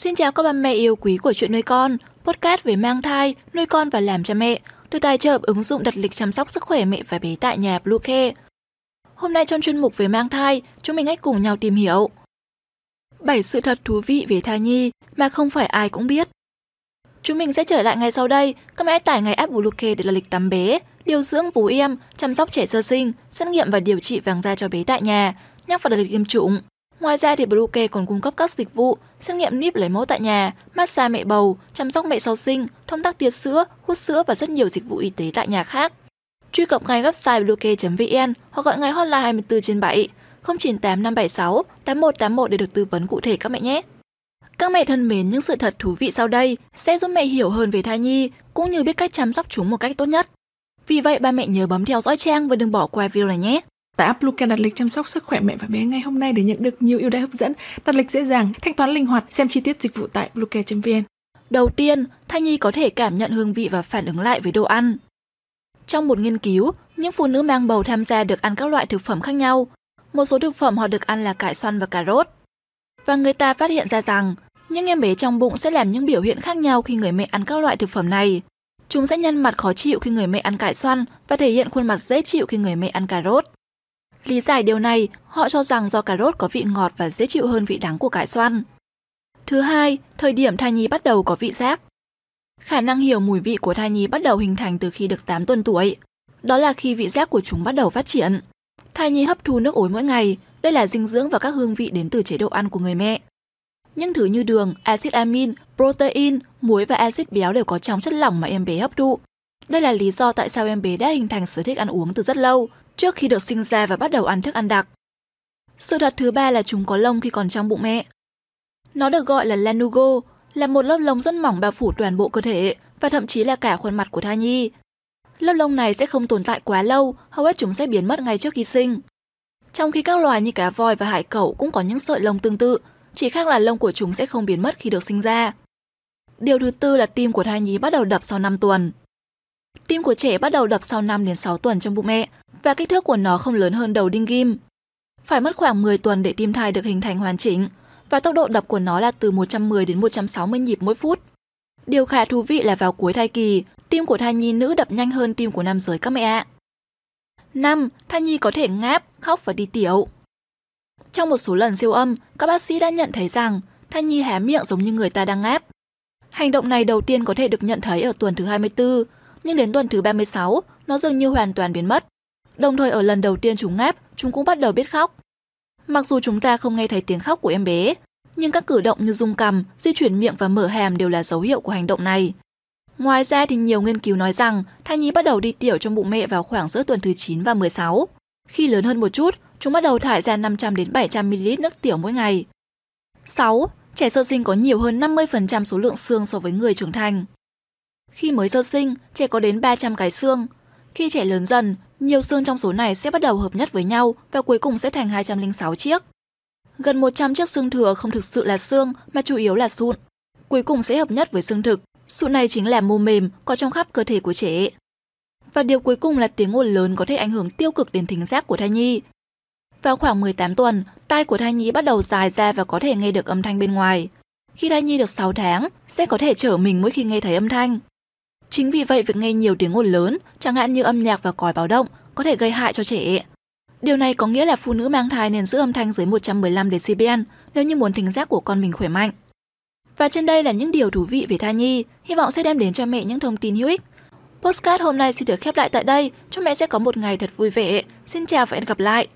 Xin chào các bà mẹ yêu quý của chuyện nuôi con, podcast về mang thai, nuôi con và làm cha mẹ, được tài trợ ứng dụng đặt lịch chăm sóc sức khỏe mẹ và bé tại nhà Bluecare. Hôm nay trong chuyên mục về mang thai, chúng mình hãy cùng nhau tìm hiểu 7 sự thật thú vị về thai nhi mà không phải ai cũng biết. Chúng mình sẽ trở lại ngay sau đây, các mẹ tải ngay app Bluecare để là lịch tắm bé, điều dưỡng vú em, chăm sóc trẻ sơ sinh, xét nghiệm và điều trị vàng da cho bé tại nhà, nhắc vào đặt lịch tiêm chủng. Ngoài ra thì Bluecare còn cung cấp các dịch vụ xét nghiệm níp lấy mẫu tại nhà, massage mẹ bầu, chăm sóc mẹ sau sinh, thông tắc tiết sữa, hút sữa và rất nhiều dịch vụ y tế tại nhà khác. Truy cập ngay website bluecare.vn hoặc gọi ngay hotline 24 trên 7 098 576 8181 để được tư vấn cụ thể các mẹ nhé. Các mẹ thân mến, những sự thật thú vị sau đây sẽ giúp mẹ hiểu hơn về thai nhi cũng như biết cách chăm sóc chúng một cách tốt nhất. Vì vậy, ba mẹ nhớ bấm theo dõi trang và đừng bỏ qua video này nhé. Tại app đặt lịch chăm sóc sức khỏe mẹ và bé ngay hôm nay để nhận được nhiều ưu đãi hấp dẫn, đặt lịch dễ dàng, thanh toán linh hoạt, xem chi tiết dịch vụ tại bluecare.vn. Đầu tiên, thai nhi có thể cảm nhận hương vị và phản ứng lại với đồ ăn. Trong một nghiên cứu, những phụ nữ mang bầu tham gia được ăn các loại thực phẩm khác nhau. Một số thực phẩm họ được ăn là cải xoăn và cà rốt. Và người ta phát hiện ra rằng, những em bé trong bụng sẽ làm những biểu hiện khác nhau khi người mẹ ăn các loại thực phẩm này. Chúng sẽ nhăn mặt khó chịu khi người mẹ ăn cải xoăn và thể hiện khuôn mặt dễ chịu khi người mẹ ăn cà rốt. Lý giải điều này, họ cho rằng do cà rốt có vị ngọt và dễ chịu hơn vị đắng của cải xoăn. Thứ hai, thời điểm thai nhi bắt đầu có vị giác. Khả năng hiểu mùi vị của thai nhi bắt đầu hình thành từ khi được 8 tuần tuổi. Đó là khi vị giác của chúng bắt đầu phát triển. Thai nhi hấp thu nước ối mỗi ngày, đây là dinh dưỡng và các hương vị đến từ chế độ ăn của người mẹ. Những thứ như đường, axit amin, protein, muối và axit béo đều có trong chất lỏng mà em bé hấp thụ. Đây là lý do tại sao em bé đã hình thành sở thích ăn uống từ rất lâu, trước khi được sinh ra và bắt đầu ăn thức ăn đặc. Sự thật thứ ba là chúng có lông khi còn trong bụng mẹ. Nó được gọi là lanugo, là một lớp lông rất mỏng bao phủ toàn bộ cơ thể và thậm chí là cả khuôn mặt của thai nhi. Lớp lông này sẽ không tồn tại quá lâu, hầu hết chúng sẽ biến mất ngay trước khi sinh. Trong khi các loài như cá voi và hải cẩu cũng có những sợi lông tương tự, chỉ khác là lông của chúng sẽ không biến mất khi được sinh ra. Điều thứ tư là tim của thai nhi bắt đầu đập sau 5 tuần. Tim của trẻ bắt đầu đập sau 5 đến 6 tuần trong bụng mẹ và kích thước của nó không lớn hơn đầu đinh ghim. Phải mất khoảng 10 tuần để tim thai được hình thành hoàn chỉnh và tốc độ đập của nó là từ 110 đến 160 nhịp mỗi phút. Điều khá thú vị là vào cuối thai kỳ, tim của thai nhi nữ đập nhanh hơn tim của nam giới các mẹ ạ. 5. Thai nhi có thể ngáp, khóc và đi tiểu. Trong một số lần siêu âm, các bác sĩ đã nhận thấy rằng thai nhi hé miệng giống như người ta đang ngáp. Hành động này đầu tiên có thể được nhận thấy ở tuần thứ 24, nhưng đến tuần thứ 36, nó dường như hoàn toàn biến mất. Đồng thời ở lần đầu tiên chúng ngáp, chúng cũng bắt đầu biết khóc. Mặc dù chúng ta không nghe thấy tiếng khóc của em bé, nhưng các cử động như rung cằm, di chuyển miệng và mở hàm đều là dấu hiệu của hành động này. Ngoài ra thì nhiều nghiên cứu nói rằng thai nhi bắt đầu đi tiểu trong bụng mẹ vào khoảng giữa tuần thứ 9 và 16. Khi lớn hơn một chút, chúng bắt đầu thải ra 500 đến 700 ml nước tiểu mỗi ngày. 6. Trẻ sơ sinh có nhiều hơn 50% số lượng xương so với người trưởng thành. Khi mới sơ sinh, trẻ có đến 300 cái xương. Khi trẻ lớn dần, nhiều xương trong số này sẽ bắt đầu hợp nhất với nhau và cuối cùng sẽ thành 206 chiếc. Gần 100 chiếc xương thừa không thực sự là xương mà chủ yếu là sụn. Cuối cùng sẽ hợp nhất với xương thực. Sụn này chính là mô mềm có trong khắp cơ thể của trẻ. Và điều cuối cùng là tiếng ồn lớn có thể ảnh hưởng tiêu cực đến thính giác của thai nhi. Vào khoảng 18 tuần, tai của thai nhi bắt đầu dài ra và có thể nghe được âm thanh bên ngoài. Khi thai nhi được 6 tháng, sẽ có thể trở mình mỗi khi nghe thấy âm thanh. Chính vì vậy việc nghe nhiều tiếng ồn lớn, chẳng hạn như âm nhạc và còi báo động, có thể gây hại cho trẻ. Điều này có nghĩa là phụ nữ mang thai nên giữ âm thanh dưới 115 decibel nếu như muốn thính giác của con mình khỏe mạnh. Và trên đây là những điều thú vị về thai nhi, hy vọng sẽ đem đến cho mẹ những thông tin hữu ích. Postcard hôm nay xin được khép lại tại đây, chúc mẹ sẽ có một ngày thật vui vẻ. Xin chào và hẹn gặp lại!